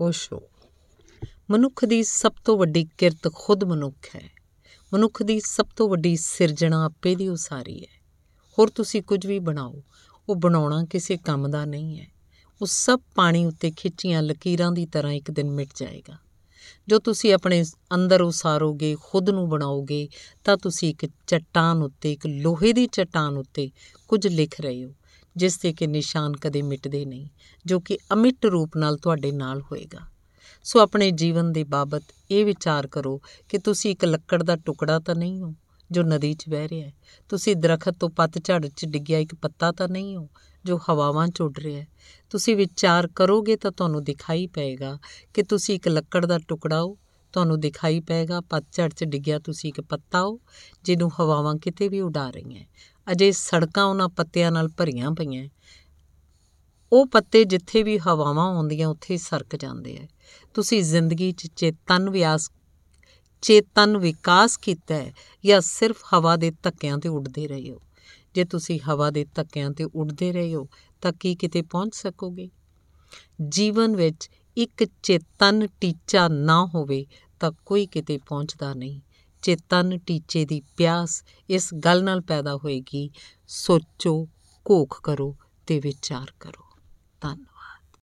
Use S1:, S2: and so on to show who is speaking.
S1: ਓਸ਼ੋ ਮਨੁੱਖ ਦੀ ਸਭ ਤੋਂ ਵੱਡੀ ਕਿਰਤ ਖੁਦ ਮਨੁੱਖ ਹੈ। ਮਨੁੱਖ ਦੀ ਸਭ ਤੋਂ ਵੱਡੀ ਸਿਰਜਣਾ ਆਪੇ ਦੀ ਉਸਾਰੀ ਹੈ। ਹੋਰ ਤੁਸੀਂ ਕੁਝ ਵੀ ਬਣਾਓ, ਉਹ ਬਣਾਉਣਾ ਕਿਸੇ ਕੰਮ ਦਾ ਨਹੀਂ ਹੈ। ਉਹ ਸਭ ਪਾਣੀ ਉੱਤੇ ਖਿੱਚੀਆਂ ਲਕੀਰਾਂ ਦੀ ਤਰ੍ਹਾਂ ਇੱਕ ਦਿਨ ਮਿਟ ਜਾਏਗਾ। ਜੋ ਤੁਸੀਂ ਆਪਣੇ ਅੰਦਰ ਉਸਾਰੋਗੇ, ਖੁਦ ਨੂੰ ਬਣਾਓਗੇ, ਤਾਂ ਤੁਸੀਂ ਇੱਕ ਚਟਾਨ ਉੱਤੇ, ਇੱਕ ਲੋਹੇ ਦੀ ਚਟਾਨ ਉੱਤੇ ਕੁਝ ਲਿਖ ਰਹੇ ਹੋ। ਜਿਸ ਤੇ ਕਿ ਨਿਸ਼ਾਨ ਕਦੇ ਮਿਟਦੇ ਨਹੀਂ, ਜੋ ਕਿ ਅਮਿਟ ਰੂਪ ਨਾਲ ਤੁਹਾਡੇ ਨਾਲ ਹੋਏਗਾ। ਸੋ ਆਪਣੇ ਜੀਵਨ ਦੇ ਬਾਬਤ ਇਹ ਵਿਚਾਰ ਕਰੋ ਕਿ ਤੁਸੀਂ ਇੱਕ ਲੱਕੜ ਦਾ ਟੁਕੜਾ ਤਾਂ ਨਹੀਂ ਹੋ, ਜੋ ਨਦੀ 'ਚ ਵਹਿ ਰਿਹਾ ਹੈ। ਤੁਸੀਂ ਦਰਖਤ ਤੋਂ ਪੱਤਝੜ 'ਚ ਡਿੱਗਿਆ ਇੱਕ ਪੱਤਾ ਤਾਂ ਨਹੀਂ ਹੋ, ਜੋ ਹਵਾਵਾਂ 'ਚ ਉੱਡ ਰਿਹਾ ਹੈ। ਤੁਸੀਂ ਵਿਚਾਰ ਕਰੋਗੇ ਤਾਂ ਤੁਹਾਨੂੰ ਦਿਖਾਈ ਪਏਗਾ ਕਿ ਤੁਸੀਂ ਇੱਕ ਲੱਕੜ ਦਾ ਟੁਕੜਾ ਹੋ ਤੁਹਾਨੂੰ ਦਿਖਾਈ ਪਏਗਾ, ਪੱਤਝੜ 'ਚ ਡਿੱਗਿਆ ਤੁਸੀਂ ਇੱਕ ਪੱਤਾ ਹੋ ਜਿਹਨੂੰ ਹਵਾਵਾਂ ਕਿਤੇ ਵੀ ਉਡਾ ਰਹੀਆਂ। ਅਜੇ ਸੜਕਾਂ ਉਹਨਾਂ ਪੱਤਿਆਂ ਨਾਲ ਭਰੀਆਂ ਪਈਆਂ। ਉਹ ਪੱਤੇ ਜਿੱਥੇ ਵੀ ਹਵਾਵਾਂ ਆਉਂਦੀਆਂ, ਉੱਥੇ ਸਰਕ ਜਾਂਦੇ ਆ। ਤੁਸੀਂ ਜ਼ਿੰਦਗੀ 'ਚ ਚੇਤਨ ਵਿਆਸ, ਚੇਤਨ ਵਿਕਾਸ ਕੀਤਾ ਹੈ ਜਾਂ ਸਿਰਫ ਹਵਾ ਦੇ ਧੱਕਿਆਂ ਤੇ ਉੱਡਦੇ ਰਹੇ ਹੋ? ਜੇ ਤੁਸੀਂ ਹਵਾ ਦੇ ਧੱਕਿਆਂ ਤੇ ਉੱਡਦੇ ਰਹੇ ਹੋ, ਤਾਂ ਕੀ ਕਿਤੇ ਪਹੁੰਚ ਸਕੋਗੇ? ਜੀਵਨ ਵਿੱਚ ਇੱਕ ਚੇਤਨ ਟੀਚਾ ਨਾ ਹੋਵੇ ਤਾਂ ਕੋਈ ਕਿਤੇ ਪਹੁੰਚਦਾ ਨਹੀਂ। ਚੇਤਨ ਟੀਚੇ ਦੀ ਪਿਆਸ ਇਸ ਗੱਲ ਨਾਲ ਪੈਦਾ ਹੋਏਗੀ, ਸੋਚੋ, ਘੋਖ ਕਰੋ ਤੇ ਵਿਚਾਰ ਕਰੋ। ਧੰਨ